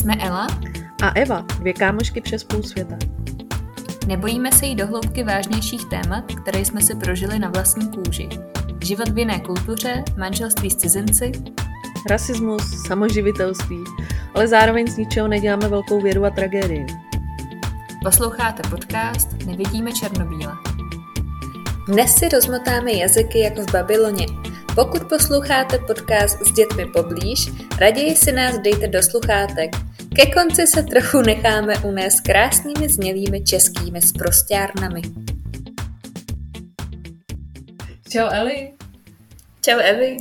jsme Ela a Eva, dvě kámošky přes půl světa. Nebojíme se jí do hloubky vážnějších témat, které jsme si prožili na vlastní kůži. Život v jiné kultuře, manželství s cizinci, rasismus, samoživitelství, ale zároveň z ničeho neděláme velkou vědu a tragédii. Posloucháte podcast Nevidíme černobíle. Dnes si rozmotáme jazyky jako v Babyloně. Pokud posloucháte podcast s dětmi poblíž, raději si nás dejte do sluchátek. Ke konci se trochu necháme unést krásnými znělými českými sprostárnami. Čau Eli. Čau Evi.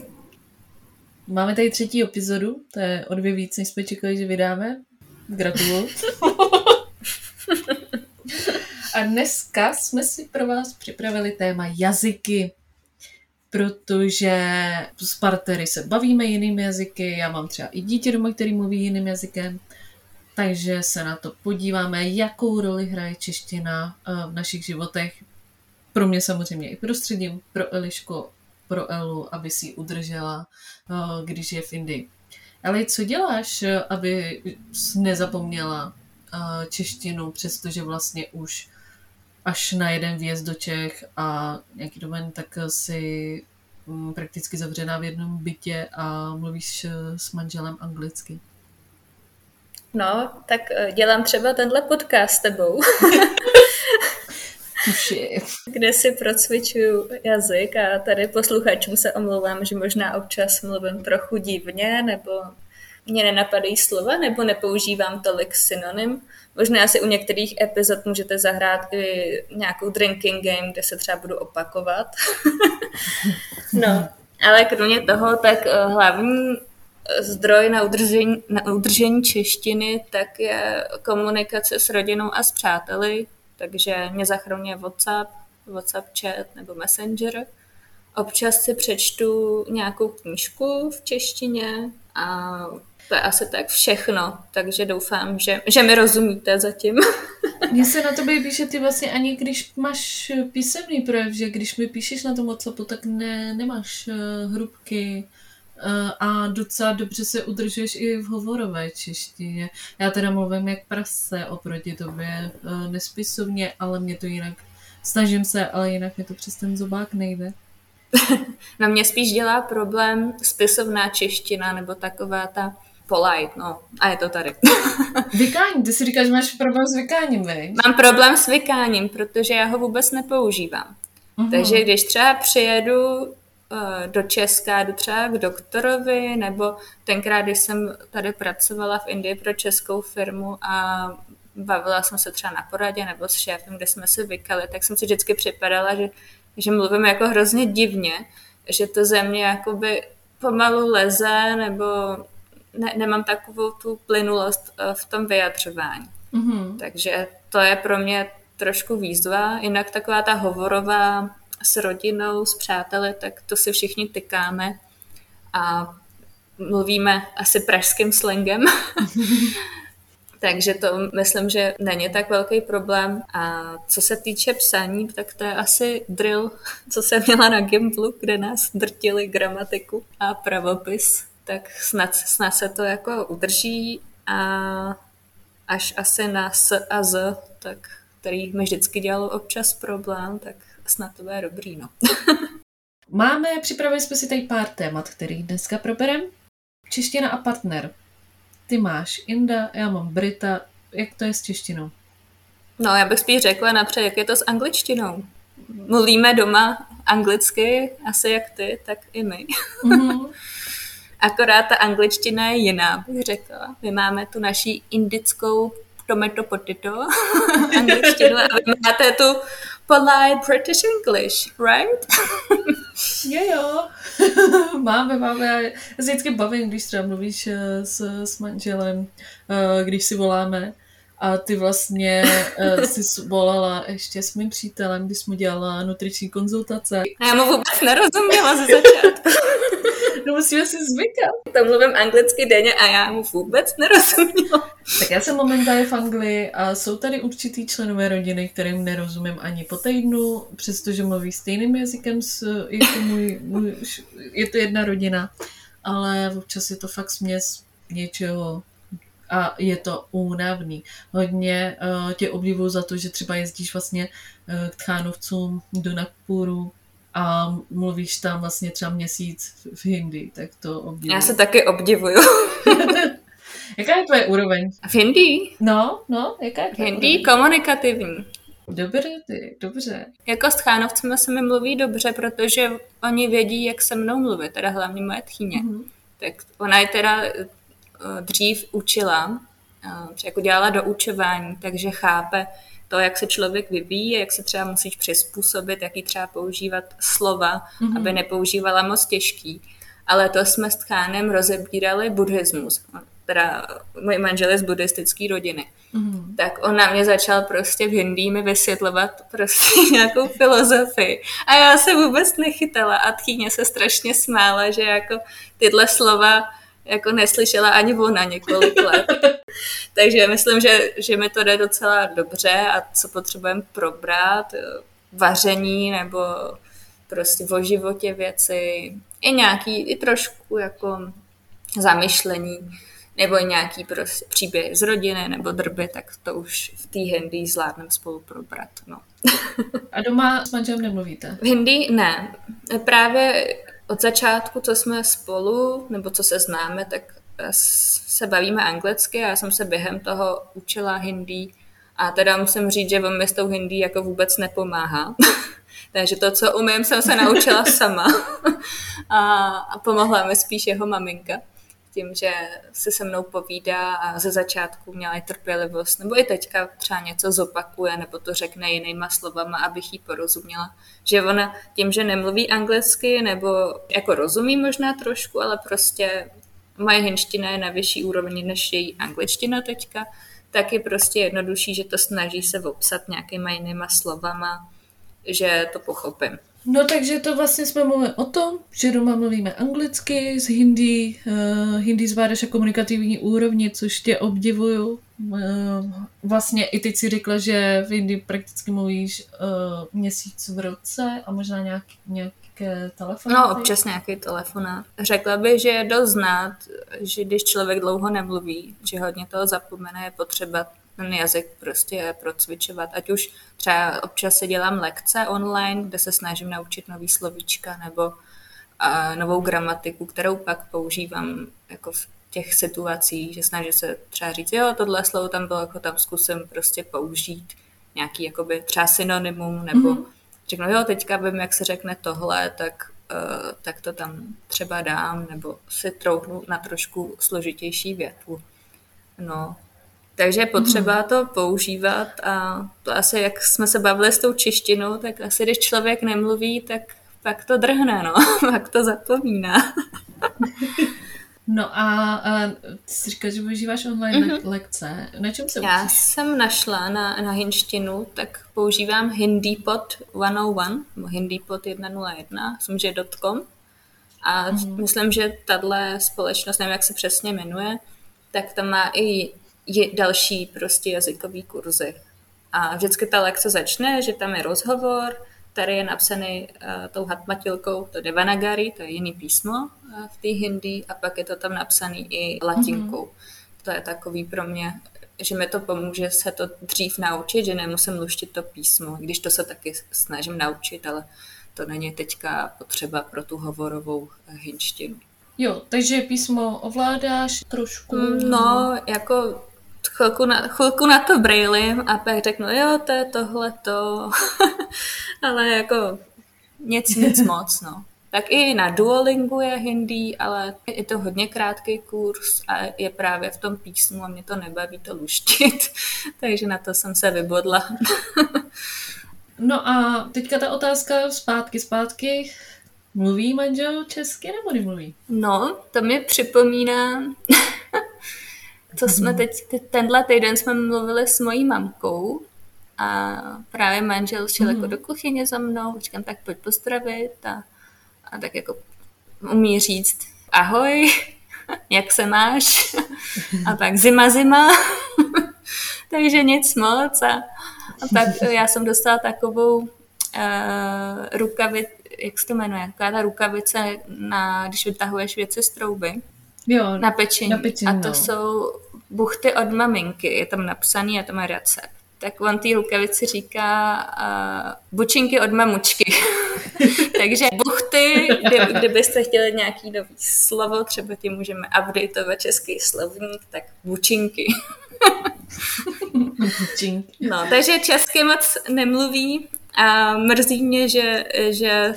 Máme tady třetí epizodu, to je o dvě víc, než jsme čekali, že vydáme. Gratuluju. A dneska jsme si pro vás připravili téma jazyky, protože s partnery se bavíme jinými jazyky, já mám třeba i dítě doma, který mluví jiným jazykem, takže se na to podíváme, jakou roli hraje čeština eh, v našich životech. Pro mě samozřejmě i prostředím, pro Elišku, pro Elu, aby si ji udržela, eh, když je v Indii. Ale co děláš, aby nezapomněla eh, češtinu, přestože vlastně už až na jeden výjezd do Čech a nějaký domen, tak si mm, prakticky zavřená v jednom bytě a mluvíš s manželem anglicky. No, tak eh, dělám třeba tenhle podcast s tebou. kde si procvičuju jazyk a tady posluchačům se omlouvám, že možná občas mluvím trochu divně, nebo mě nenapadají slova, nebo nepoužívám tolik synonym. Možná si u některých epizod můžete zahrát i nějakou drinking game, kde se třeba budu opakovat. no, ale kromě toho, tak eh, hlavní zdroj na udržení, na udržení češtiny, tak je komunikace s rodinou a s přáteli, takže mě zachraňuje WhatsApp, WhatsApp chat nebo Messenger. Občas si přečtu nějakou knížku v češtině a to je asi tak všechno, takže doufám, že, že mi rozumíte zatím. Mně se na tobě píše, ty vlastně ani když máš písemný projev, že když mi píšeš na tom WhatsAppu, tak ne, nemáš uh, hrubky, Eh, a docela dobře se udržuješ i v hovorové češtině. Já teda mluvím jak prase oproti tobě, eh, nespisovně, ale mě to jinak, snažím se, ale jinak mi to přes ten zobák nejde. no mě spíš dělá problém spisovná čeština, nebo taková ta polite, no. A je to tady. Vykání, ty si říkáš, že máš problém s vykáním, vej? Mám problém s vykáním, protože já ho vůbec nepoužívám. Uh-huh. Takže když třeba přijedu Eh, do Česka, jdu třeba k doktorovi, nebo tenkrát, když jsem tady pracovala v Indii pro českou firmu a bavila jsem se třeba na poradě nebo s šéfem, kde jsme se vykali, tak jsem si vždycky připadala, že, že mluvím jako hrozně divně, že to země jakoby pomalu leze, nebo ne, nemám takovou tu plynulost eh, v tom vyjadřování. Mm-hmm. Takže to je pro mě trošku výzva. Jinak taková ta hovorová s rodinou, s přáteli, tak to si všichni tykáme a mluvíme asi pražským slangem. Takže to myslím, že není tak velký problém. A co se týče psaní, tak to je asi drill, co jsem měla na Gimplu, kde nás drtili gramatiku a pravopis. Tak snad, snad se to jako udrží a až asi na S a Z, tak který mi vždycky dělalo občas problém, tak snad to bude dobrý, no. Máme, připravili jsme si tady pár témat, který dneska proberem. Čeština a partner. Ty máš Inda, já mám Brita. Jak to je s češtinou? No, já bych spíš řekla napřed, jak je to s angličtinou. Mluvíme doma anglicky, asi jak ty, tak i my. Mm-hmm. Akorát ta angličtina je jiná, bych řekla. My máme tu naší indickou tomato potato angličtinu a vy máte tu polite British English, right? jo, jo. máme, máme. Já se vždycky bavím, když třeba mluvíš eh, s, s manželem, eh, když si voláme. A ty vlastně uh, jsi volala ještě s mým přítelem, když jsme dělala nutriční konzultace. A já mu vůbec nerozuměla ze začátku. musíme si zvykat. To mluvím anglicky denně a já mu vůbec nerozuměla. Tak já jsem momentálně v Anglii a jsou tady určitý členové rodiny, kterým nerozumím ani po týdnu, přestože mluví stejným jazykem, s, je, to můj, můj, je to jedna rodina, ale občas je to fakt směs něčeho a je to únavný. Hodně uh, tě obdivuju za to, že třeba jezdíš vlastně uh, k tchánovcům do Nakpuru a mluvíš tam vlastně třeba měsíc v hindi, tak to obdivuju. Já se taky obdivuju. jaká je tvoje úroveň? V hindi? No, no, jaká je hindi komunikativní. Dobře, ty, dobře. Jako s tchánovcemi se mi mluví dobře, protože oni vědí, jak se mnou mluvit, teda hlavně moje tchýně. Mm-hmm. Tak ona je teda Eh, dřív učila, jako dělala doučování, takže chápe to, jak se člověk vyvíjí, jak se třeba musíš přizpůsobit, jaký třeba používat slova, mm-hmm. aby nepoužívala moc těžký. Ale to jsme s Tchánem rozebírali buddhismus. Teda můj manžel je z buddhistické rodiny. Mm-hmm. Tak on na mě začal prostě v hindí mi vysvětlovat prostě nějakou filozofii. A já se vůbec nechytala a tchýně se strašně smála, že jako tyhle slova jako neslyšela ani ona několik let. Takže myslím, že, že mi to jde docela dobře a co potřebujeme probrat, eh, vaření nebo prostě o životě věci, i nějaký, i trošku jako zamyšlení, nebo nějaký prostě příběh z rodiny nebo drby, tak to už v té hindi zvládneme spolu probrat. No. A doma s manželem nemluvíte? V hindi ne. Právě od začátku, co jsme spolu, nebo co se známe, tak se bavíme anglicky já jsem se během toho učila hindi a teda musím říct, že on mi s tou hindi jako vůbec nepomáhá. Takže to, co umím, jsem se naučila sama. a, a pomohla mi spíš jeho maminka tím, že si se mnou povídá a ze začátku měla i trpělivost, nebo i teďka třeba něco zopakuje, nebo to řekne jinýma slovama, abych jí porozuměla. Že ona tím, že nemluví anglicky, nebo jako rozumí možná trošku, ale prostě moje hinština je na vyšší úrovni než její angličtina teďka, tak je prostě jednodušší, že to snaží se obsat nějakýma jinýma slovama, že to pochopím. No takže to vlastně jsme mluvili o tom, že doma mluvíme anglicky, z hindi, uh, hindi zvládáš jako komunikativní úrovni, což tě obdivuju. Uh, vlastně i teď si řekla, že v hindi prakticky mluvíš uh, měsíc v roce a možná nějak, nějaké telefonáty. No, občas nějaký telefonát. Řekla bych, že je dost znát, že když člověk dlouho nemluví, že hodně toho zapomene, je potřeba ten jazyk prostě procvičovat. Ať už třeba občas si dělám lekce online, kde se snažím naučit nový slovíčka nebo a novou gramatiku, kterou pak používám jako v těch situacích, že snažím se třeba říct, jo, tohle slovo tam bylo, jako tam zkusím prostě použít nějaký jakoby třeba synonymum, nebo mm-hmm. řeknu, jo, teďka vím, jak se řekne tohle, tak, uh, tak to tam třeba dám, nebo si troufnu na trošku složitější větu. No, takže je potřeba mm. to používat a to asi, jak jsme se bavili s tou češtinou, tak asi když člověk nemluví, tak pak to drhne, no, pak to zapomíná. No a, a ty jsi říkal, že využíváš online mm-hmm. lekce. Na čem se Já učíš? jsem našla na, na hinštinu, tak používám HindiPod 101, nebo HindiPod 101, myslím, že .com. A mm-hmm. myslím, že tahle společnost, nevím, jak se přesně jmenuje, tak tam má i další prostě jazykový kurzy. A vždycky ta lekce začne, že tam je rozhovor, tady je napsaný uh, tou hatmatilkou, to Devanagari, to je jiný písmo uh, v té hindi, a pak je to tam napsaný i latinkou. Mm-hmm. To je takový pro mě, že mi to pomůže se to dřív naučit, že nemusím luštit to písmo, když to se taky snažím naučit, ale to není teďka potřeba pro tu hovorovou uh, hinštinu. Jo, takže písmo ovládáš trošku? No, jako chvilku na, chvilku na to brýlim a pak řeknu, jo, to je tohleto. ale jako nic, nic moc, no. Tak i na Duolingu je hindi, ale je to hodně krátký kurz a je právě v tom písmu a mě to nebaví to luštit. Takže na to jsem se vybodla. no a teďka ta otázka zpátky, zpátky. Mluví manžel česky nebo nemluví? No, to mi připomíná co jsme teď, tenhle týden jsme mluvili s mojí mamkou a právě manžel šel mm. jako mhm. do kuchyně za mnou, říkám, tak pojď pozdravit a, a tak jako umí říct ahoj, jak se máš? A tak zima, zima. Takže nic moc. A, a pak já jsem dostala takovou uh, rukavici, jak se to jmenuje, taková ta rukavice, na, když vytahuješ věci z trouby. Jo, na pečení. Na pečení a to no. jsou buchty od maminky, je tam napsaný a to má recept. Tak on té rukavici říká uh, bučinky od mamučky. Takže buchty, kdy, kdybyste chtěli nějaký nový slovo, třeba tím můžeme updateovat český slovník, tak bučinky. no, takže česky moc nemluví, a mrzí mě, že, že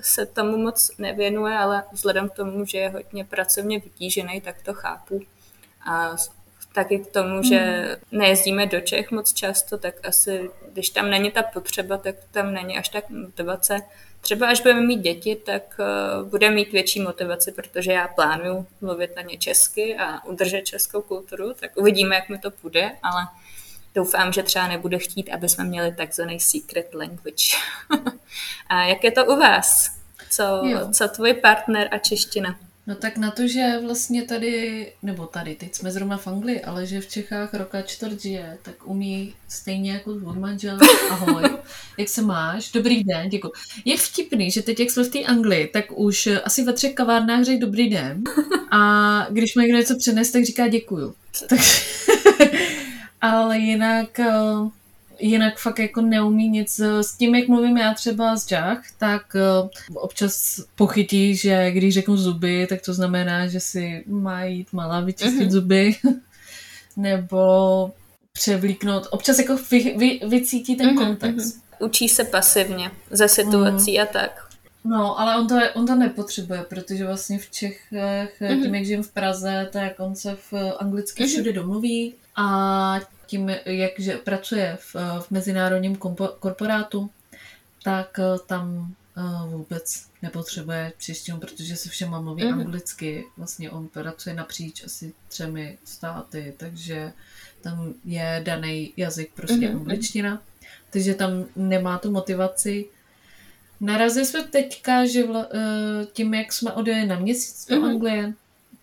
se tomu moc nevěnuje, ale vzhledem k tomu, že je hodně pracovně vytížený, tak to chápu. A taky k tomu, že hmm. nejezdíme do Čech moc často, tak asi, když tam není ta potřeba, tak tam není až tak motivace. Třeba až budeme mít děti, tak uh, bude mít větší motivaci, protože já plánuju mluvit na ně česky a udržet českou kulturu, tak uvidíme, jak mi to půjde, ale doufám, že třeba nebude chtít, aby jsme měli takzvaný secret language. a jak je to u vás? Co, co tvůj partner a čeština? No tak na to, že vlastně tady, nebo tady, teď jsme zrovna v Anglii, ale že v Čechách roka čtvrt žije, tak umí stejně jako tvůj manžel, ahoj, jak se máš, dobrý den, děkuji. Je vtipný, že teď, jak jsme v té Anglii, tak už asi ve třech kavárnách řekl dobrý den a když mi něco přenes, tak říká děkuju. Tak, ale jinak, eh, jinak fakt jako neumí nic. S tím, jak mluvím já třeba z Jack, tak eh, občas pochytí, že když řeknu zuby, tak to znamená, že si má jít malá vyčistit mm-hmm. zuby. Nebo převlíknout. Občas jako vy, vy, vycítí ten mm-hmm, kontext. Mm-hmm. Učí se pasivně ze situací mm. a tak. No, ale on to, on to nepotřebuje, protože vlastně v Čechách, mm-hmm. tím, jak žijem v Praze, tak on se v anglicky mm-hmm. všude domluví a tím, jak že pracuje v, v mezinárodním korporátu, tak eh, tam eh, vůbec nepotřebuje češtinu, protože se všema mluví mm-hmm. anglicky. Vlastně on pracuje napříč asi třemi státy, takže tam je daný jazyk prostě mm-hmm. angličtina. Takže tam nemá tu motivaci. Narazili jsme teďka, že vla, eh, tím, jak jsme odjeli na měsíc do mm-hmm. Anglie,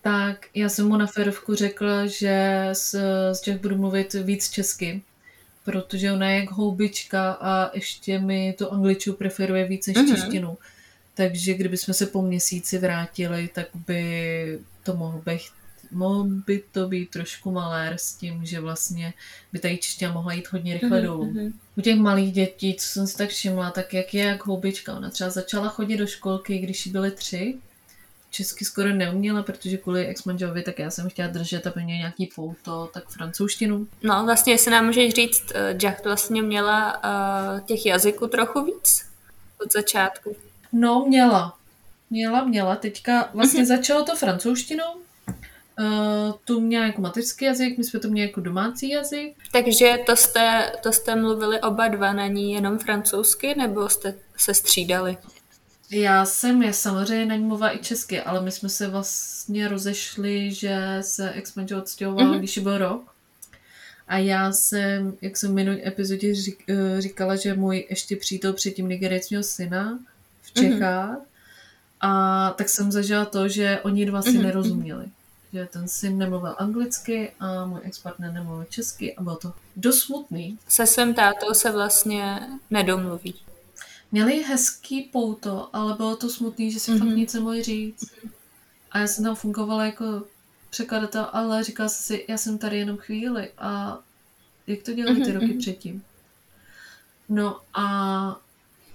tak já jsem mu na ferovku řekla, že z, z Čech budu mluvit víc česky, protože ona je jak houbička a ještě mi to angliču preferuje víc než mm-hmm. češtinu. Takže kdybychom se po měsíci vrátili, tak by to mohlo být mohl by to být trošku malér s tím, že vlastně by ta čeština mohla jít hodně rychle mm-hmm. dolů. U těch malých dětí, co jsem si tak všimla, tak jak je jak houbička. Ona třeba začala chodit do školky, když jí byly tři česky skoro neuměla, protože kvůli ex tak já jsem chtěla držet, aby měl nějaký pouto, tak francouzštinu. No vlastně, jestli nám můžeš říct, uh, Jack vlastně měla uh, těch jazyků trochu víc od začátku. No, měla. Měla, měla. Teďka vlastně mhm. začalo to francouzštinou, Uh, tu měla jako mateřský jazyk, my jsme to měli jako domácí jazyk. Takže to jste, to jste mluvili oba dva, není jenom francouzsky, nebo jste se střídali? Já jsem je samozřejmě na ní mluvila i česky, ale my jsme se vlastně rozešli, že se ex odstěhoval, mm-hmm. když byl rok. A já jsem, jak jsem v minulý epizodě řík, eh, říkala, že můj ještě přítel předtím Nigerec měl syna v mhm. Čechách. Mm-hmm. A tak jsem zažila to, že oni dva si mm-hmm. nerozuměli. Že ten syn nemluvil anglicky a můj ex-partner nemluvil česky a bylo to dost smutný. Se svým tátou se vlastně nedomluví. Měli hezký pouto, ale bylo to smutný, že si mm-hmm. fakt mhm. nic nemohli říct. A já jsem tam fungovala jako překladatel, ale říkala jsem si, já jsem tady jenom chvíli a jak to dělali ty mm-hmm. roky mhm. předtím. No a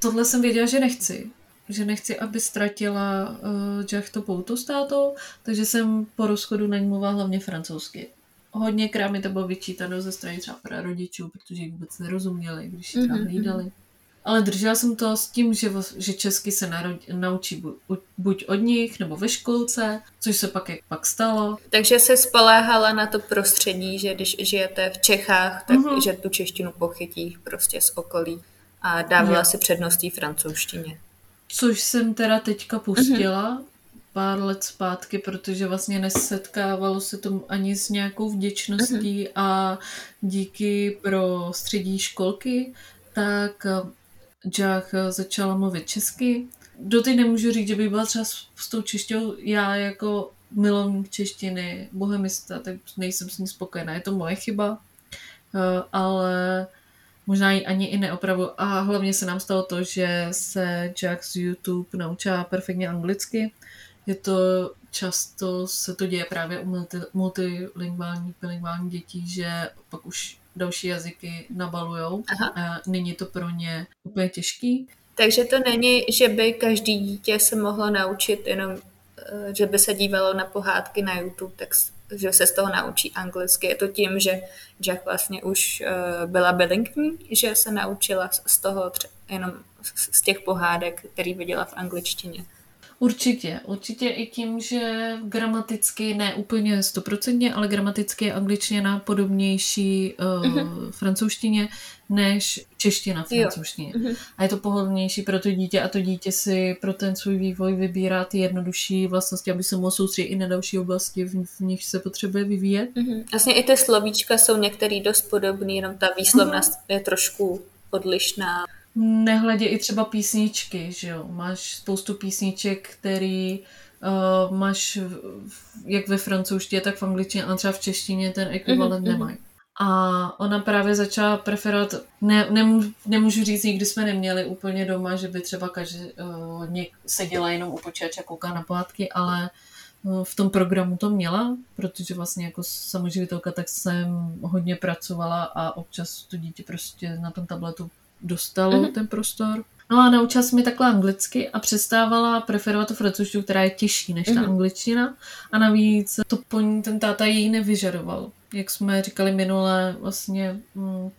tohle jsem věděla, že nechci. Že nechci, aby ztratila uh, Jack to pouto s tátou, takže jsem po rozchodu na ní mluvila hlavně francouzsky. Hodněkrát mi to bylo vyčítáno ze strany třeba rodičů, protože ji vůbec nerozuměli, když ji tam mm-hmm. Ale držela jsem to s tím, že, že česky se narod, naučí buď, buď od nich, nebo ve školce, což se pak, pak stalo. Takže se spoléhala na to prostředí, že když žijete v Čechách, tak uh-huh. že tu češtinu pochytí prostě z okolí a dávala yeah. si přednost té francouzštině. Což jsem teda teďka pustila, uh-huh pár let zpátky, protože vlastně nesetkávalo se tomu ani s nějakou vděčností uh-huh. a díky pro střední školky, tak Jack eh, začala mluvit česky. Doteď nemůžu říct, že by byla třeba s, s tou češtinou já jako milovník češtiny, bohemista, tak nejsem s ní spokojená. Je to moje chyba, eh, ale možná ji ani i neopravu. A hlavně se nám stalo to, že se Jack z YouTube naučila perfektně anglicky. Je to často se to děje právě u multi, multilingvální, bilingvální dětí, že pak už další jazyky nabalujou Aha. a není to pro ně úplně těžký. Takže to není, že by každý dítě se mohlo naučit jenom, eh, že by se dívalo na pohádky na YouTube, tak že se z toho naučí anglicky. Je to tím, že Jack vlastně už uh, byla bilingvní, že se naučila z toho tře- jenom z těch pohádek, který viděla v angličtině. Určitě, určitě i tím, že gramaticky, ne úplně stoprocentně, ale gramaticky je angličtina podobnější uh, uh-huh. francouzštině než čeština v francouzštině. Uh-huh. A je to pohodlnější pro to dítě a to dítě si pro ten svůj vývoj vybírá ty jednodušší vlastnosti, aby se mohlo soustředit i na další oblasti, v, v nich se potřebuje vyvíjet. Uh-huh. Vlastně i ty slovíčka jsou některý dost podobný, jenom ta výslovnost uh-huh. je trošku odlišná nehledě i třeba písničky, že jo. Máš spoustu písniček, který uh, máš jak ve francouzštině, tak v angličtině, a třeba v češtině ten ekvivalent mm-hmm. nemají. A ona právě začala preferovat, ne, nemůžu, nemůžu říct, nikdy jsme neměli úplně doma, že by třeba každý uh, něk, seděla jenom u počítače a kouká na pohádky, ale uh, v tom programu to měla, protože vlastně jako samoživitelka tak jsem hodně pracovala a občas to dítě prostě na tom tabletu dostalo mm-hmm. ten prostor. No a naučila se mi takhle anglicky a přestávala preferovat tu francouzštinu, která je těžší než mm-hmm. ta mhm. angličtina. A navíc to po ní ten táta jí nevyžadoval. Jak jsme říkali minule, vlastně mm,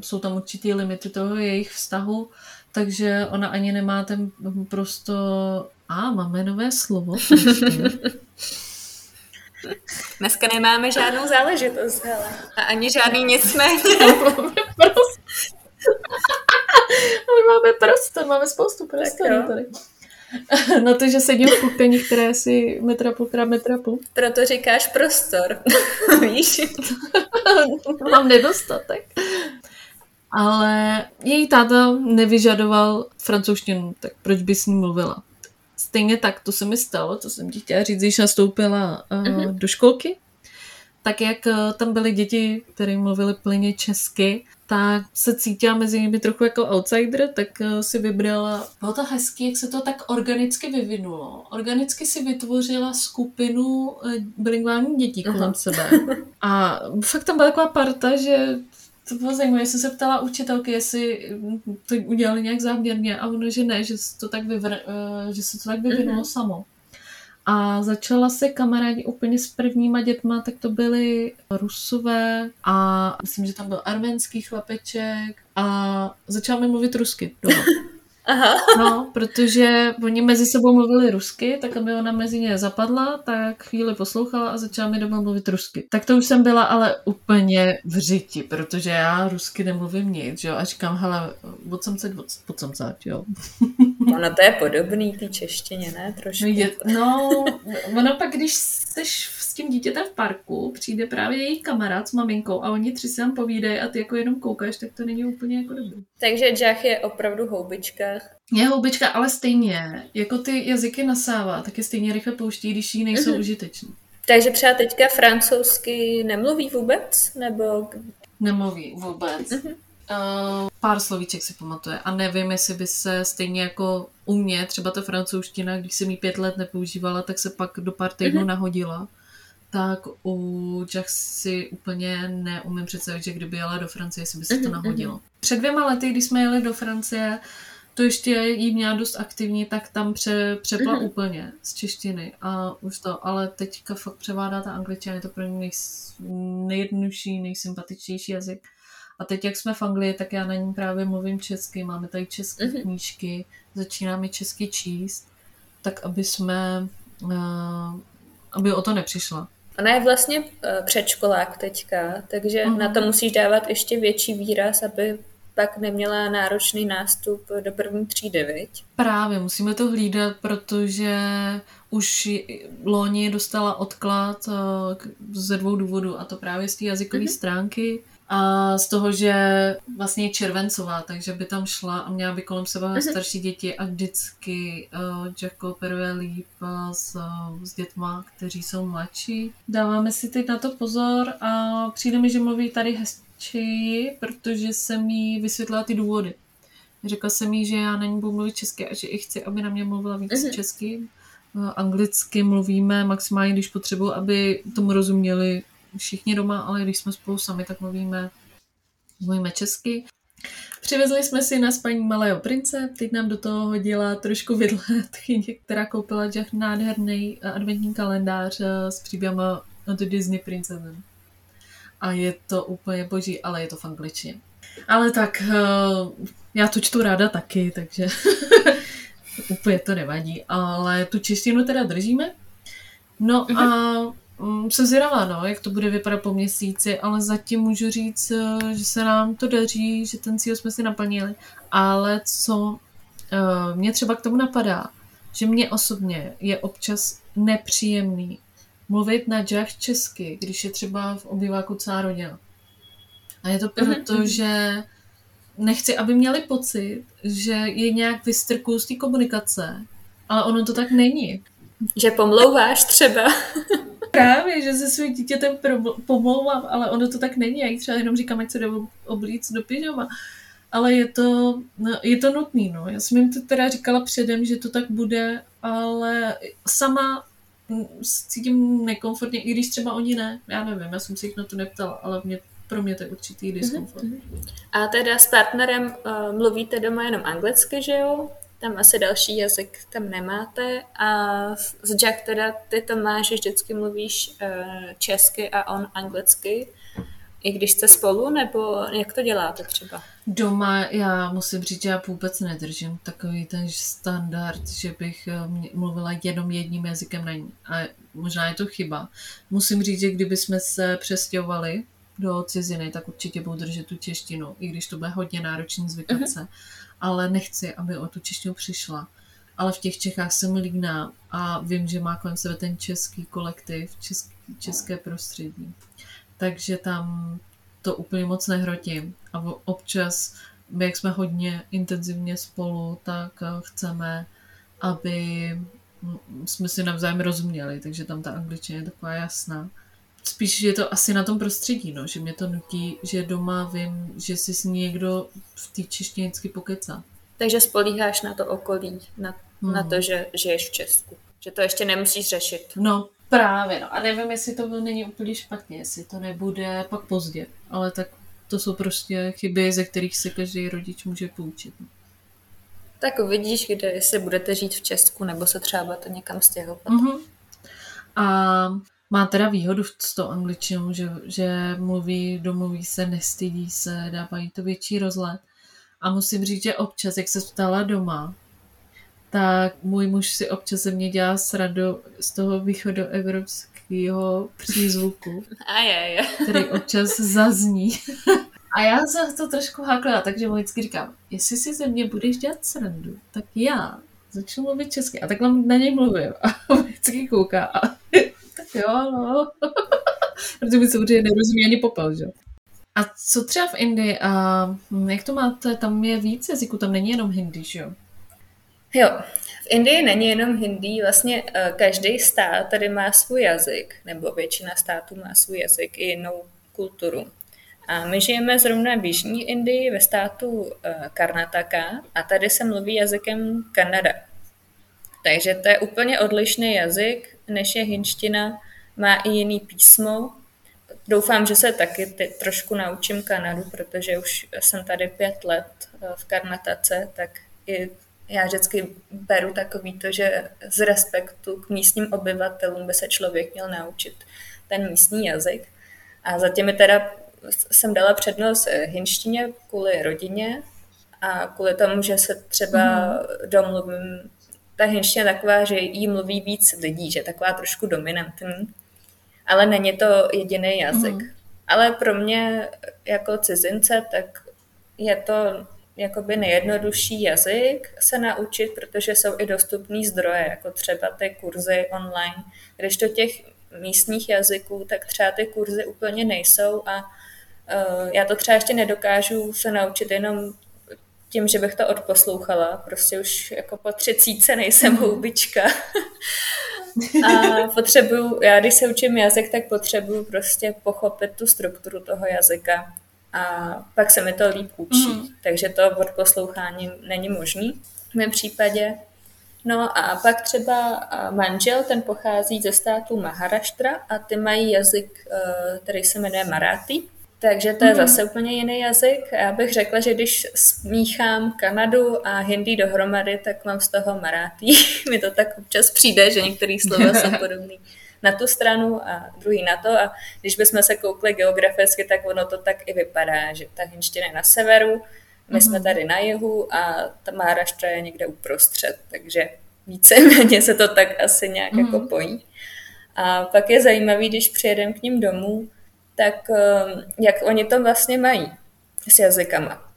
jsou tam určitý limity toho jejich vztahu, takže ona ani nemá ten prostor... A, máme nové slovo. Dneska nemáme žádnou záležitost, hele. A ani žádný nicméně. My máme prostor, máme spoustu prostoru tady. Na to, že sedím v kuchyni, které si metra půl krát metra půl. Proto říkáš prostor, víš? Mám nedostatek. Ale její táta nevyžadoval francouzštinu, tak proč by s ní mluvila? Stejně tak, to se mi stalo, to jsem ti chtěla říct, když nastoupila uh, uh-huh. do školky, tak jak uh, tam byly děti, které mluvily plně česky, tak se cítila mezi nimi trochu jako outsider, tak uh, si vybrala. Bylo to hezky, jak se to tak organicky vyvinulo. Organicky si vytvořila skupinu uh, bilingválních dětí kolem Aha. sebe. A fakt tam byla taková parta, že to bylo zajímavé, já jsem se ptala učitelky, jestli to udělali nějak záměrně a ono, že ne, že se to tak, vyvr, že se to tak vyvinulo mm-hmm. samo. A začala se kamarádi úplně s prvníma dětma, tak to byly Rusové a myslím, že tam byl arménský chlapeček a začal mi mluvit rusky doma. Aha. No, protože oni mezi sebou mluvili rusky, tak aby ona mezi ně zapadla, tak chvíli poslouchala a začala mi doma mluvit rusky. Tak to už jsem byla ale úplně v řiti, protože já rusky nemluvím nic, jo, a říkám, hele, od samce, od samce, jo. Ono to je podobný té češtině, ne? Trošku. Je, no, ono pak, když jsi s tím dítětem v parku, přijde právě jejich kamarád s maminkou a oni tři se tam povídají a ty jako jenom koukáš, tak to není úplně jako dobrý. Takže Jack je opravdu houbička. Je houbička, ale stejně, jako ty jazyky nasává, tak je stejně rychle pouští, když jí nejsou mm-hmm. užiteční. Takže třeba teďka francouzsky nemluví vůbec? Nebo... Nemluví vůbec. Mm-hmm. Uh, pár slovíček si pamatuje a nevím, jestli by se stejně jako u mě, třeba ta francouzština, když jsem ji pět let nepoužívala, tak se pak do pár týdnů mm-hmm. nahodila. Tak u Jack si úplně neumím představit, že kdyby jela do Francie, jestli by se to mhm, nahodilo. Mm-hmm. Před dvěma lety, když jsme jeli do Francie, to ještě jí měla dost aktivní, tak tam pře, přepla mm-hmm. úplně z češtiny a už to, ale teďka fakt převádá ta angličtina, je to pro ní nej, nejjednodušší, nejsympatičtější jazyk. A teď, jak jsme v Anglii, tak já na ní právě mluvím česky, máme tady české mm-hmm. knížky, začínáme česky číst, tak aby jsme, uh, aby o to nepřišla. Ona je vlastně uh, předškolák teďka, takže uh-huh. na to musíš dávat ještě větší výraz, aby pak neměla náročný nástup do první třídy, viď? Právě, musíme to hlídat, protože už loni dostala odklad uh, ze dvou důvodů, a to právě z té jazykové uh-huh. stránky, a z toho, že vlastně je červencová, takže by tam šla a měla by kolem sebe uh-huh. starší děti a vždycky uh, Jack kooperuje líp uh, s, s dětma, kteří jsou mladší. Dáváme si teď na to pozor a přijde mi, že mluví tady hezčí, protože jsem jí vysvětlila ty důvody. Řekla jsem jí, že já na ní budu mluvit česky a že i chci, aby na mě mluvila víc uh-huh. česky, anglicky mluvíme maximálně, když potřebuji, aby tomu rozuměli všichni doma, ale když jsme spolu sami, tak mluvíme, mluvíme česky. Přivezli jsme si na spaní Malého prince, teď nám do toho hodila trošku vidle tchyně, která koupila Jack nádherný adventní kalendář eh, s příběhem od Disney princezem. A je to úplně boží, ale je to v angličtině. Ale tak, eh, já to čtu ráda taky, takže úplně to nevadí. Ale tu češtinu teda držíme. No a mm, jsem zvědavá, no, jak to bude vypadat po měsíci, ale zatím můžu říct, eh, že se nám to daří, že ten cíl jsme si naplnili. Ale co eh, mě třeba k tomu napadá, že mě osobně je občas nepříjemný mluvit na jack česky, když je třeba v obyváku celá rodina. A je to mhm, proto, mm-hmm. že nechci, aby měli pocit, že je nějak vystrků z té komunikace, ale ono to tak není. Že pomlouváš třeba. Právě, že se svým dítětem pomlouvám, ale ono to tak není. Já jí třeba jenom říkám, ať se jde oblíc do pyžama. Ale je to, no, je to nutný, no. Já jsem jim to teda říkala předem, že to tak bude, ale sama cítím nekomfortně, i když třeba oni ne. Já nevím, já jsem se jich na to neptala, ale mě pro mě to je určitý diskomfort. Mm-hmm. A teda s partnerem uh, mluvíte doma jenom anglicky, že jo? Tam asi další jazyk tam nemáte. A s Jack teda ty to máš, že vždycky mluvíš uh, česky a on anglicky. I když jste spolu, nebo jak to děláte třeba? Doma já musím říct, že já vůbec nedržím takový ten standard, že bych eh, mluvila jenom jedním jazykem na ní. A možná je to chyba. Musím říct, že kdyby jsme se přestěhovali do ciziny, tak určitě budu držet tu češtinu, i když to bude hodně náročný zvykat uh-huh. se. Ale nechci, aby o tu češtinu přišla. Ale v těch Čechách jsem líná a vím, že má kolem sebe ten český kolektiv, český, české prostředí. Takže tam to úplně moc nehrotím. A občas, my jak jsme hodně intenzivně spolu, tak eh, chceme, aby jsme si navzájem rozuměli, takže tam ta angličtina je taková jasná spíš je to asi na tom prostředí, no, že mě to nutí, že doma vím, že si s ní někdo v té češtině vždycky pokecá. Takže spolíháš na to okolí, na, hmm. na to, že žiješ v Česku. Že to ještě nemusíš řešit. No, právě, no. A nevím, jestli to není úplně špatně, jestli to nebude pak pozdě. Ale tak to jsou prostě chyby, ze kterých se každý rodič může poučit. No. Tak uvidíš, kde jestli budete žít v Česku, nebo se třeba budete někam stěhovat. Mm-hmm. A má teda výhodu s tou angličtinou, že, že mluví, domluví se, nestydí se, dávají to větší rozhled. A musím říct, že občas, jak se stala doma, tak můj muž si občas ze mě dělá sradu z toho východoevropského přízvuku, a je, je. který občas zazní. A já se to trošku háklila, takže mu vždycky říkám, jestli si ze mě budeš dělat srandu, tak já začnu mluvit česky. A takhle na něj mluvím. A vždycky kouká a tak jo, no. Protože by se určitě nerozumí ani popel, že? A co třeba v Indii? A jak to máte? Tam je víc jazyků, tam není jenom hindi, že jo? Jo, v Indii není jenom hindi, vlastně uh, každý stát tady má svůj jazyk, nebo většina států má svůj jazyk i jinou kulturu. A my žijeme zrovna v Jižní Indii ve státu uh, Karnataka a tady se mluví jazykem Kanada. Takže to je úplně odlišný jazyk, než je hinština, má i jiný písmo. Doufám, že se taky teď trošku naučím Kanadu, protože už jsem tady pět let eh, v Karnatace, tak i já vždycky beru takový to, že z respektu k místním obyvatelům by se člověk měl naučit ten místní jazyk. A zatím mi teda jsem dala přednost hinštině kvůli rodině a kvůli tomu, že se třeba mm. domluvím ta hinština taková, že jí mluví víc lidí, že je taková trošku dominantní, ale není to jediný jazyk. Mm. Ale pro mě jako cizince, tak je to jakoby nejjednodušší jazyk se naučit, protože jsou i dostupný zdroje, jako třeba ty kurzy online. Když to těch místních jazyků, tak třeba ty kurzy úplně nejsou a uh, já to třeba ještě nedokážu se naučit jenom tím, že bych to odposlouchala. Prostě už jako po třicíce nejsem mhm. houbička. A potřebuju, já když se učím jazyk, tak potřebuju prostě pochopit tu strukturu toho jazyka. A pak se mi to líp učí. Mm. Takže to odposlouchání není možný v mém případě. No a pak třeba manžel, ten pochází ze státu Maharashtra a ty mají jazyk, který se jmenuje Marathi. Takže to je mm-hmm. zase úplně jiný jazyk. Já bych řekla, že když smíchám Kanadu a Hindi dohromady, tak mám z toho Marathi. Mi to tak občas přijde, že některé slova jsou podobné na tu stranu a druhý na to. A když bychom se koukli geograficky, tak ono to tak i vypadá, že ta hinština je na severu, my mm-hmm. jsme mhm. tady na jihu a ta Maharashtra je někde uprostřed, takže víceméně se to tak asi nějak mm-hmm. jako pojí. A pak je zajímavý, když přijedeme k ním domů, tak ehm, jak oni to vlastně mají s jazykama.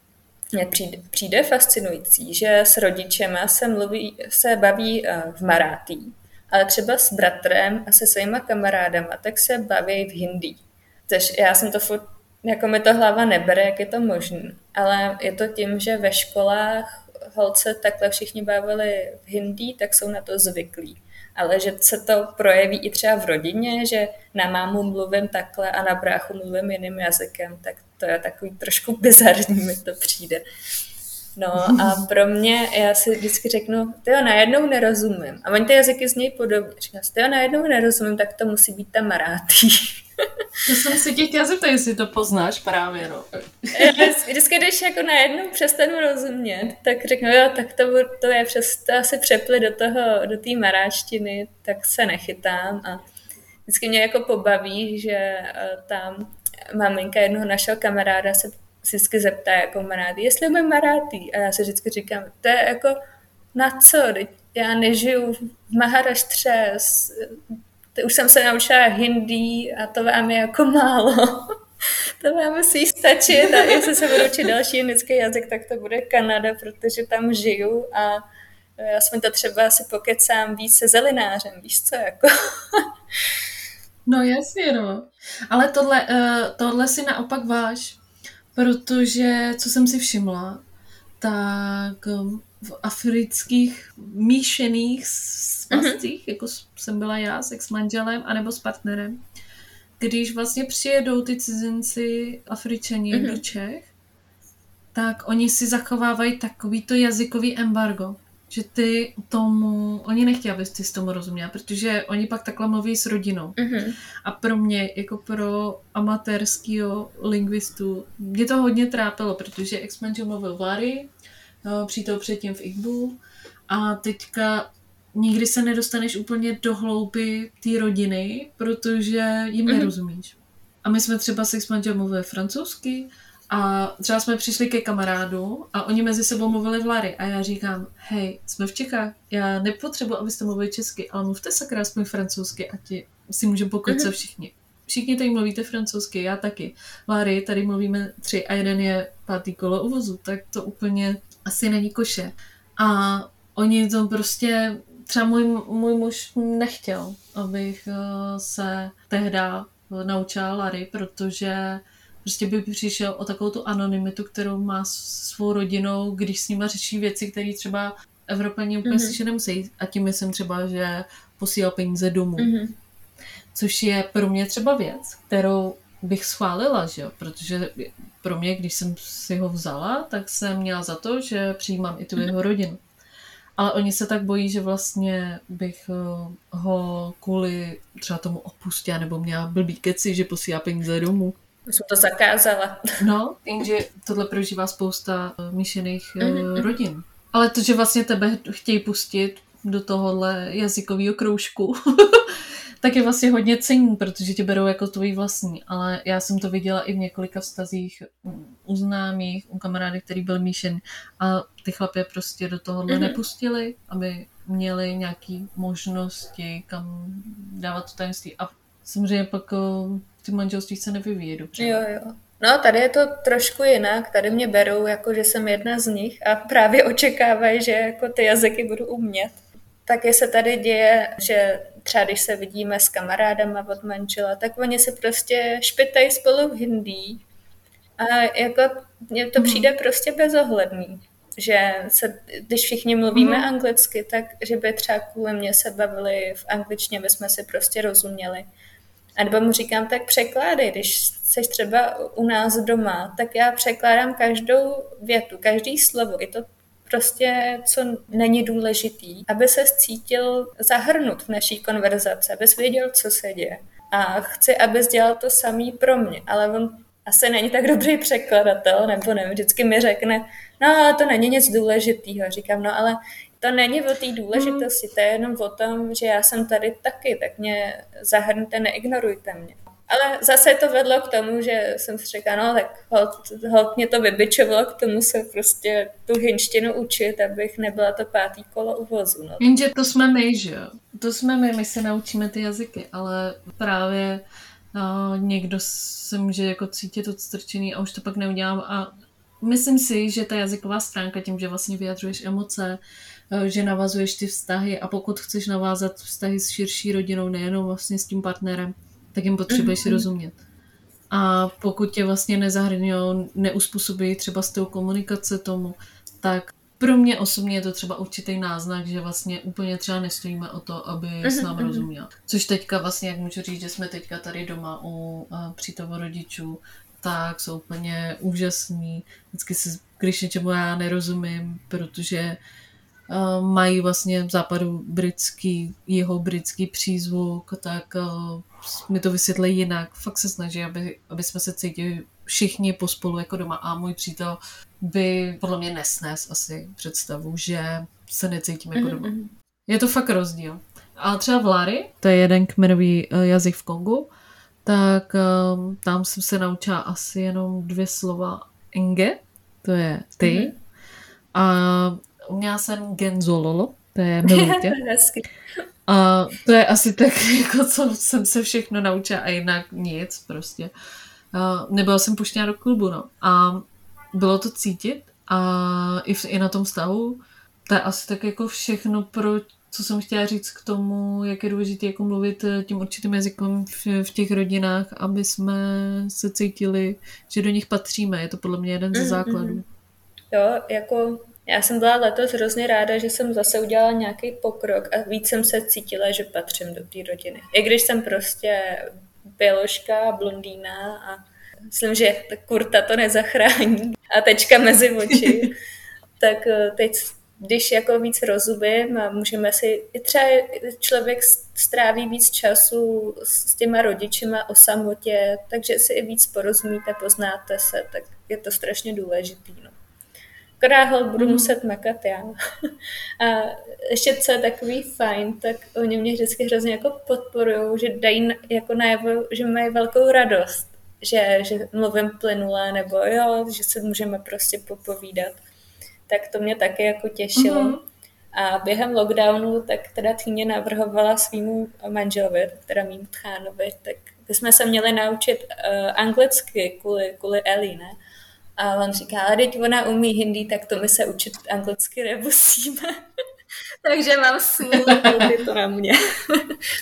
Mně přijde, přijde fascinující, že s rodičema se, mluví, se baví eh, v marátí, ale třeba s bratrem a se svýma kamarádama, tak se baví v hindi. Takže já jsem to furt, jako mi to hlava nebere, jak je to možné. Ale je to tím, že ve školách holce takhle všichni bavili v hindi, tak jsou na to zvyklí ale že se to projeví i třeba v rodině, že na mámu mluvím takhle a na bráchu mluvím jiným jazykem, tak to je takový trošku bizarní, mi to přijde. No a pro mě, já si vždycky řeknu, ty jo, najednou nerozumím. A oni ty jazyky z něj podobně. Říkám ty jo, najednou nerozumím, tak to musí být ta marátí. To jsem si tě chtěla zeptat, jestli to poznáš právě, no. Vždycky, když jako najednou přestanu rozumět, tak řeknu, jo, tak to, to je přes, to asi přepli do toho, do té maráštiny, tak se nechytám a vždycky mě jako pobaví, že eh, tam maminka jednoho našeho kamaráda se vždycky zeptá jako maráty, jestli umím marátý. A já si vždycky říkám, to je jako na co? Já nežiju v Maharaštře, už jsem se naučila hindi a to vám je jako málo. to vám musí stačit a jestli se budu učit další indický jazyk, tak to bude Kanada, protože tam žiju a aspoň to třeba si pokecám víc se zelinářem, víš co, jako. no jasně, no. Ale tohle, uh, tohle si naopak váš, protože, co jsem si všimla, tak v afrických míšených svazcích, mm-hmm. jako jsem byla já s ex-manželem, anebo s partnerem, když vlastně přijedou ty cizinci Afričani mm-hmm. do Čech, tak oni si zachovávají takovýto jazykový embargo, že ty tomu, oni nechtějí, abys ty s tomu rozuměla, protože oni pak takhle mluví s rodinou. Mm-hmm. A pro mě, jako pro amatérského lingvistu, mě to hodně trápilo, protože ex-manžel mluvil v Lary, no, přítel předtím v Igbu a teďka nikdy se nedostaneš úplně do hlouby té rodiny, protože jim mm-hmm. nerozumíš. A my jsme třeba se s manželem mluvili francouzsky a třeba jsme přišli ke kamarádu a oni mezi sebou mluvili v Lary a já říkám, hej, jsme v Čechách, já nepotřebuji, abyste mluvili česky, ale mluvte sakra aspoň francouzsky, ať si můžeme pokojít mm-hmm. všichni. Všichni tady mluvíte francouzsky, já taky. Láry, tady mluvíme tři a jeden je pátý kolo uvozu, tak to úplně asi není koše. A oni to prostě, třeba můj, můj muž nechtěl, abych eh, se tehda naučila Larry, protože prostě by přišel o takovou tu anonymitu, kterou má s svou rodinou, když s nima řeší věci, které třeba Evropani úplně mm-hmm. slyšet nemusí. A tím myslím třeba, že posílal peníze domů. Mm-hmm. Což je pro mě třeba věc, kterou bych schválila, že jo? protože pro mě, když jsem si ho vzala, tak jsem měla za to, že přijímám i tu mhm. jeho rodinu. Ale oni se tak bojí, že vlastně bych eh, ho kvůli třeba tomu opustila, nebo měla blbý keci, že posílá peníze domů. Jsem to zakázala. No, jenže tohle prožívá spousta eh, míšených mm-hmm. rodin. Ale to, že vlastně tebe chtějí pustit do tohohle jazykového kroužku, tak je vlastně hodně cení, protože tě berou jako tvůj vlastní. Ale já jsem to viděla i v několika vztazích u známých, u kamarády, který byl míšen a ty chlapě prostě do tohohle mm-hmm. nepustili, aby měli nějaké možnosti, kam dávat to tajemství. A samozřejmě pak ty manželství se nevyvíjí dobře. Jo, jo. No, tady je to trošku jinak. Tady mě berou, jako že jsem jedna z nich a právě očekávají, že jako ty jazyky budu umět. Taky se tady děje, že třeba když se vidíme s kamarádama od manžela, tak oni se prostě špitají spolu v hindí. A jako mně to mm. přijde prostě bezohledný, že se, když všichni mluvíme mm. anglicky, tak že by třeba kvůli mě se bavili v angličtině, by jsme si prostě rozuměli. A nebo mu říkám, tak překládej, když jsi třeba u nás doma, tak já překládám každou větu, každý slovo, i to prostě, co není důležitý, aby se cítil zahrnut v naší konverzaci, aby věděl, co se děje. A chci, aby dělal to samý pro mě, ale on asi není tak dobrý překladatel, nebo nevím, vždycky mi řekne, no to není nic důležitého. Říkám, no ale to není o té důležitosti, to je jenom o tom, že já jsem tady taky, tak mě zahrňte, neignorujte mě. Ale zase to vedlo k tomu, že jsem si řekla, no tak hold, hold mě to vybičovalo k tomu se prostě tu hinštinu učit, abych nebyla to pátý kolo uvozu. No. Jenže to jsme my, že jo? To jsme my, my se naučíme ty jazyky, ale právě no, někdo se může jako cítit odstrčený a už to pak neudělám a myslím si, že ta jazyková stránka tím, že vlastně vyjadřuješ emoce, že navazuješ ty vztahy a pokud chceš navázat vztahy s širší rodinou, nejenom vlastně s tím partnerem, tak jim potřebuješ mm-hmm. rozumět. A pokud tě vlastně nezahrnují, neuspůsobí třeba s tou komunikace tomu, tak pro mě osobně je to třeba určitý náznak, že vlastně úplně třeba nestojíme o to, aby s mhm, námi mhm. rozuměl. Což teďka vlastně, jak můžu říct, že jsme teďka tady doma u přítovo rodičů, tak jsou úplně úžasní. Vždycky se, když něčemu já nerozumím, protože uh, mají vlastně v západu britský, jeho britský přízvuk, tak uh, mi to vysvětlí jinak. Fakt se snaží, aby, aby jsme se cítili všichni pospolu jako doma. A můj přítel by podle mě nesnes asi představu, že se necítím jako doma. Mm-hmm. Je to fakt rozdíl. A třeba v Lary, to je jeden kmenový uh, jazyk v Kongu, tak um, tam jsem se naučila asi jenom dvě slova Inge, to je ty. Mm-hmm. A měla jsem Genzololo, to je milutě. A to je asi tak, jako co jsem se všechno naučila a jinak nic prostě. Uh, nebyla jsem puštěna do klubu, no. A bylo to cítit a i, v, i na tom stavu. To je asi tak jako všechno, pro, co jsem chtěla říct k tomu, jak je důležité jako mluvit eh, tím určitým jazykem v, v těch rodinách, aby jsme se cítili, že do nich patříme. Je to podle mě jeden ze mm-hmm. základů. Jo, jako já jsem byla letos hrozně ráda, že jsem zase udělala nějaký pokrok a víc jsem se cítila, že patřím do té rodiny. I když jsem prostě běložka, blondýna a myslím, že ta kurta to nezachrání a tečka mezi oči, tak eh, teď když jako víc rozumím a můžeme si, i třeba člověk stráví víc času s těma rodičima o samotě, takže si i víc porozumíte, poznáte se, tak je to strašně důležitý. No. Akorát budu mm. muset makat já. A ještě co je takový fajn, tak oni mě vždycky hrozně jako podporují, že dají jako najevo, že mají velkou radost, že, že mluvím plynule, nebo jo, že se můžeme prostě popovídat. Tak to mě taky jako těšilo. Mm-hmm. A během lockdownu tak teda Týně navrhovala svýmu manželovi, teda mým tchánovi, tak bychom se měli naučit uh, anglicky kvůli, kvůli Ellie, ne? A on říká, ale teď ona umí hindi, tak to my se učit anglicky nemusíme. Takže mám smůlu, je to na mě.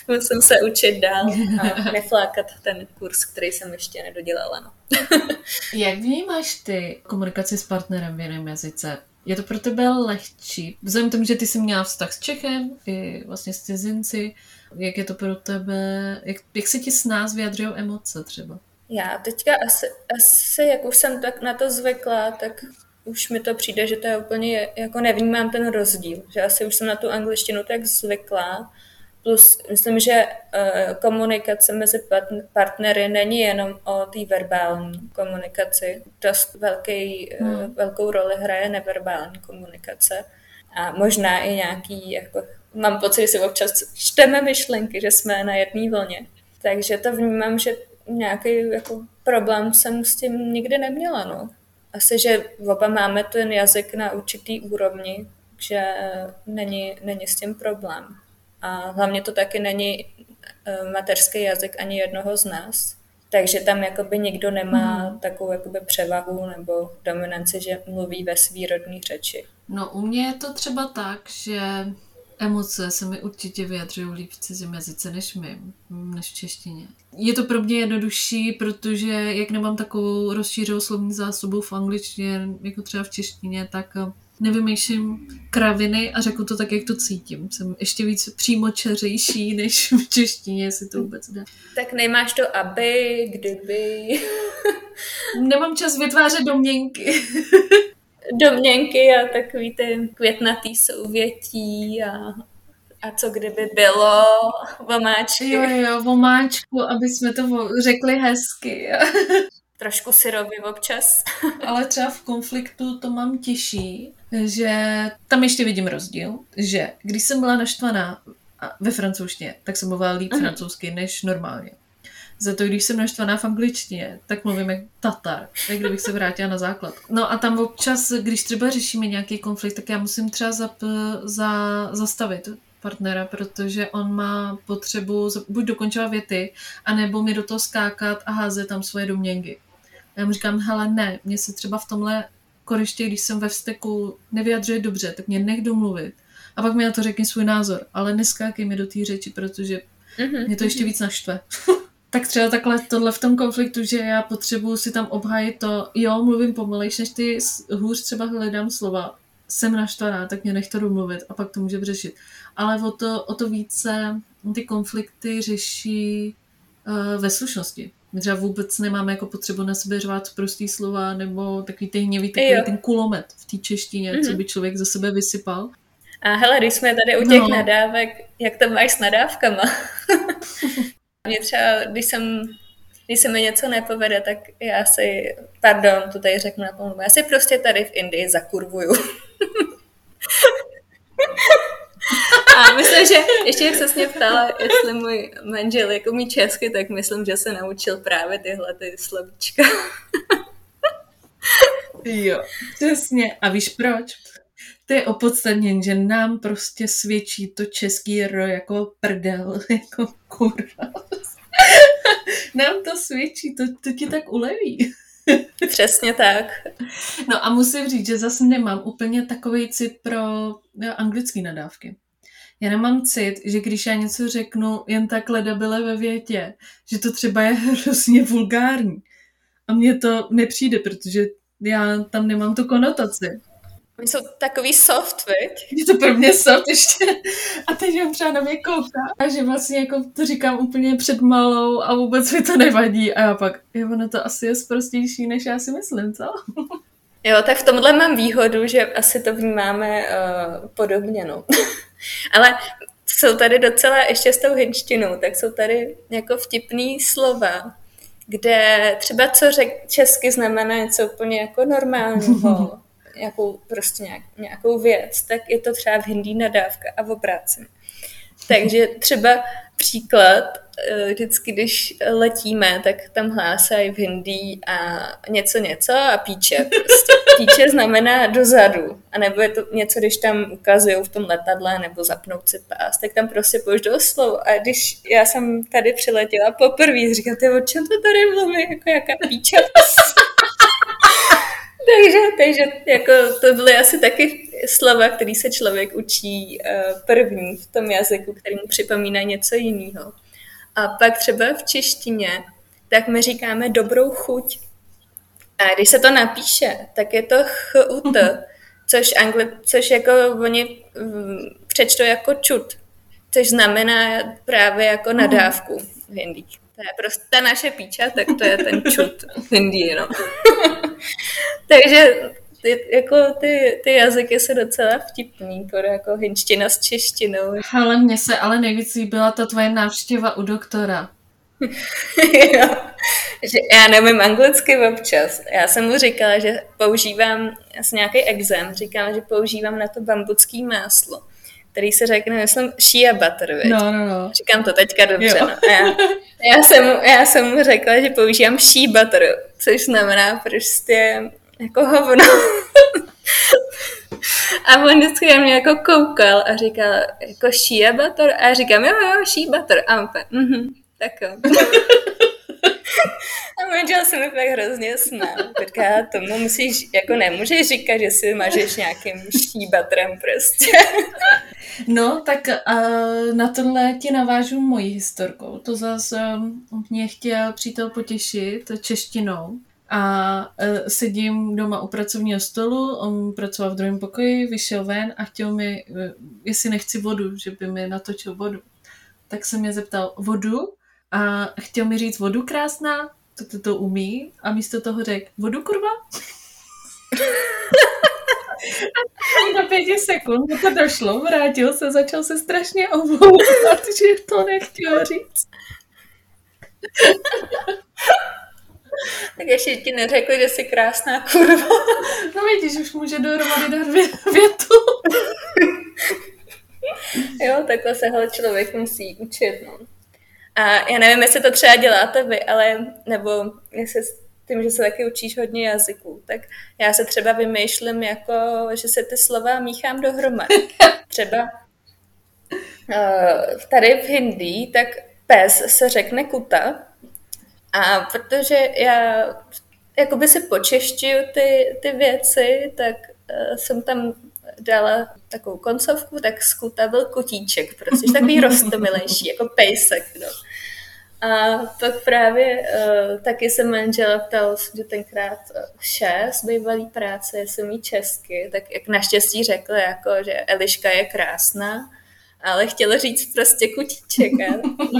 Musím se učit dál a neflákat ten kurz, který jsem ještě nedodělala. No. Jak vnímáš ty komunikaci s partnerem v jiném jazyce? Je to pro tebe lehčí? Vzhledem tomu, že ty jsi měla vztah s Čechem i vlastně s cizinci, jak je to pro tebe, jak, jak se ti s nás vyjadřují emoce třeba? Já teďka asi, asi, jak už jsem tak na to zvykla, tak už mi to přijde, že to je úplně, jako nevnímám ten rozdíl, že asi už jsem na tu angličtinu tak zvykla, plus myslím, že uh, komunikace mezi partnery není jenom o té verbální komunikaci, dost velký, eh, hmm. velkou roli hraje neverbální komunikace a možná i nějaký, jako, mám pocit, že si občas čteme myšlenky, že jsme na jedné vlně. Takže to vnímám, že nějaký jako problém jsem s tím nikdy neměla. No. Asi, že oba máme ten jazyk na určitý úrovni, že není, není s tím problém. A hlavně to taky není eh, mateřský jazyk ani jednoho z nás. Takže tam jakoby nikdo nemá hmm. takovou jakoby převahu nebo dominanci, že mluví ve svý rodní řeči. No u mě je to třeba tak, že Emoce se mi určitě vyjadřují líp v cizím jazyce než my, než v češtině. Je to pro mě jednodušší, protože jak nemám takovou rozšířenou slovní zásobu v angličtině, jako třeba v češtině, tak eh, nevymýšlím kraviny a řeknu to tak, jak to cítím. Jsem ještě víc přímočařejší než v češtině, jestli to vůbec jde. Tak nemáš to aby, kdyby... Nemám čas vytvářet domněnky. domněnky a takový ty květnatý souvětí a, a co kdyby bylo, vomáčky. Jo, jo, vomáčku, aby jsme to řekli hezky. Trošku syrový občas. Ale třeba v konfliktu to mám těžší, že tam ještě vidím rozdíl, že když jsem byla naštvaná ve francouzštině, tak jsem mluvila líp uh-huh. francouzsky než normálně. Za to, když jsem naštvaná v angličtině, tak mluvím jak tatar, jak kdybych se vrátila na základ. No a tam občas, když třeba řešíme nějaký konflikt, tak já musím třeba zap, za, zastavit partnera, protože on má potřebu buď dokončovat věty, anebo mi do toho skákat a házet tam svoje domněnky. A já mu říkám, hele ne, mě se třeba v tomhle koriště, když jsem ve vzteku nevyjadřuje dobře, tak mě nech domluvit. A pak mi na to řekni svůj názor, ale neskákej mi do té řeči, protože mm-hmm. mě to ještě víc naštve. tak třeba takhle tohle v tom konfliktu, že já potřebuji si tam obhájit to, jo, mluvím pomalejš než ty, hůř třeba hledám slova, jsem naštvaná, tak mě nech to domluvit a pak to může řešit. Ale o to, o to více ty konflikty řeší uh, ve slušnosti. My třeba vůbec nemáme jako potřebu na sebe řvát prostý slova nebo takový ty hněvý, takový jo. ten kulomet v té češtině, mm-hmm. co mhm. by člověk za sebe vysypal. A hele, když jsme tady u těch no. nadávek, jak to máš s nadávkama? Mě třeba, když jsem když se mi něco nepovede, tak já si, pardon, to tady řeknu na pomluvu, já si prostě tady v Indii zakurvuju. A myslím, že ještě jak se mě ptala, jestli můj manžel jako umí česky, tak myslím, že se naučil právě tyhle ty slovíčka. jo, přesně. A víš proč? To je opodstatněn, že nám prostě svědčí to český ro jako prdel, jako kurva. Nám to svědčí, to, to ti tak uleví. Přesně tak. No a musím říct, že zase nemám úplně takový cit pro anglické nadávky. Já nemám cit, že když já něco řeknu jen tak ledabile ve větě, že to třeba je hrozně vulgární. A mně to nepřijde, protože já tam nemám tu konotaci. Oni jsou takový soft, viď? Je to pro mě soft ještě. A teď on třeba na mě kouká. A že vlastně jako to říkám úplně před malou a vůbec mi to nevadí. A já pak, jo, ono to asi je sprostější, než já si myslím, co? Jo, tak v tomhle mám výhodu, že asi to vnímáme uh, podobně, no. Ale jsou tady docela, ještě s tou hinštinou, tak jsou tady jako vtipný slova, kde třeba co řek česky znamená něco úplně jako normálního, nějakou, prostě nějak, nějakou věc, tak je to třeba v hindí nadávka a v obráceně. Takže třeba příklad, eh, vždycky, když letíme, tak tam hlásají v hindí a něco něco a píče prostě. Píče znamená dozadu. A nebo je to něco, když tam ukazují v tom letadle nebo zapnout si pás, tak tam prostě do slovo. A když já jsem tady přiletěla poprvé, říkám, ty o čem to tady mluví, jako jaká píče takže, takže jako to byly asi taky slova, který se člověk učí uh, první v tom jazyku, který mu připomíná něco jiného. A pak třeba v češtině, tak my říkáme dobrou chuť. A když se to napíše, tak je to chut, což, angli, což jako oni mm, přečtou jako čut, což znamená právě jako nadávku v hindí. To je prostě ta naše píča, tak to je ten čut v Indii, no. Takže ty, jako ty, ty jazyky jsou docela vtipný, jako hinština s češtinou. Ale mně se ale nejvíc líbila ta tvoje návštěva u doktora. jo, že já nevím anglicky občas. Já jsem mu říkala, že používám, asi nějaký exém, říkám, že používám na to bambucký máslo který se řekne, myslím, shea butter, viď? No, no, no. Říkám to teďka dobře, jo. no. Já, já, jsem, já jsem mu řekla, že používám shea butter, což znamená prostě jako hovno. a on vždycky na mě jako koukal a říkal, jako shea butter? A já říkám, jo, jo, shea butter. A on mhm, tak jo. A manžel se mi fakt hrozně smál. Říká, tomu musíš, jako nemůžeš říkat, že si mažeš nějakým štíbatrem prostě. No, tak uh, na tohle ti navážu mojí historkou. To zase um, mě chtěl přítel potěšit češtinou. A uh, sedím doma u pracovního stolu, on pracoval v druhém pokoji, vyšel ven a chtěl mi, uh, jestli nechci vodu, že by mi natočil vodu. Tak se mě zeptal, vodu? A chtěl mi říct vodu krásná, to, to, to umí, a místo toho řekl, vodu kurva? Na pěti sekund mu to došlo, vrátil se, začal se strašně omlouvat, že to nechtěl říct. tak ještě ti neřekli, že jsi krásná kurva. No vidíš, už může dohromady dát vě- větu. jo, takhle se hele člověk musí učit, no. A já nevím, jestli to třeba děláte vy, ale nebo jestli tím, že se taky učíš hodně jazyků, tak já se třeba vymýšlím jako, že se ty slova míchám dohromady. Třeba uh, tady v hindi, tak pes se řekne kuta a protože já jakoby si počešťuju ty, ty věci, tak uh, jsem tam dala takovou koncovku, tak skuta byl kutíček, prostě takový rostomilejší, jako pejsek, no. A pak právě uh, taky se manžela ptal, že tenkrát uh, šest bývalý práce, jestli mý česky, tak jak naštěstí řekl, jako, že Eliška je krásná, ale chtěl říct prostě kutíček.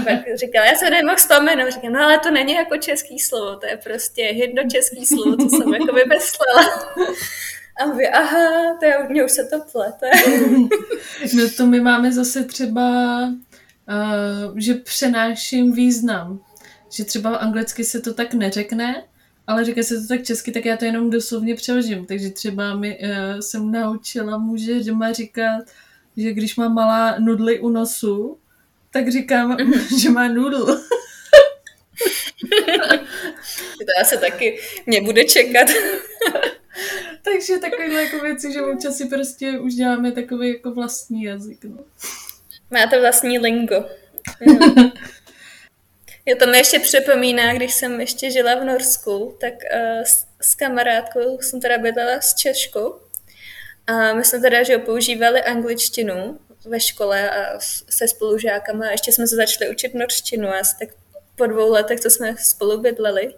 Pak říkal, já se nemohl vzpomenout. Říkal, no ale to není jako český slovo, to je prostě jedno český slovo, co jsem jako vymyslela. A vy, aha, to je, mě už se to plete. no to my máme zase třeba uh, že přenáším význam. Že třeba anglicky se to tak neřekne, ale říká se to tak česky, tak já to jenom doslovně přeložím. Takže třeba mi, uh, jsem naučila muže doma říkat, že když má malá nudly u nosu, tak říkám, že má nudl. to asi taky mě bude čekat. Takže takovéhle jako věci, že občas si prostě už děláme takový jako vlastní jazyk. No. Máte vlastní lingo. Jo, to mi ještě připomíná, když jsem ještě žila v Norsku, tak uh, s, s kamarádkou jsem teda bydlela s Češkou. A my jsme teda, že používali angličtinu ve škole a se spolužákama. A ještě jsme se začali učit norštinu a tak po dvou letech, co jsme spolu bydleli,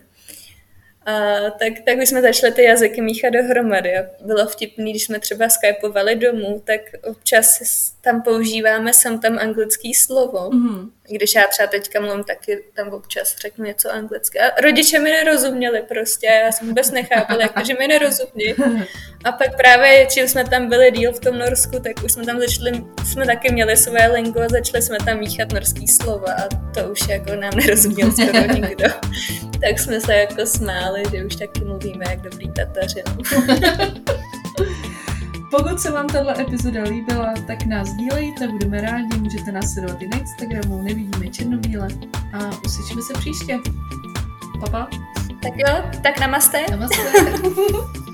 a tak, tak my jsme začali ty jazyky míchat dohromady. Bylo vtipný, když jsme třeba skypovali domů, tak občas tam používáme sem tam anglický slovo. Mm-hmm. Když já třeba teďka mluvím, taky tam občas řeknu něco anglicky. A rodiče mi nerozuměli prostě, já jsem vůbec nechápala, že mi nerozumí. A pak právě, čím jsme tam byli díl v tom Norsku, tak už jsme tam začali, jsme taky měli své lingo a začali jsme tam míchat norský slova a to už jako nám nerozuměl skoro nikdo. tak jsme se jako smáli, že už taky mluvíme jak dobrý Tataři. Pokud se vám tato epizoda líbila, tak nás dílejte, budeme rádi, můžete nás sledovat i na Instagramu, nevidíme černobíle a uslyšíme se příště. Papa. Tak jo, tak namaste. Namaste.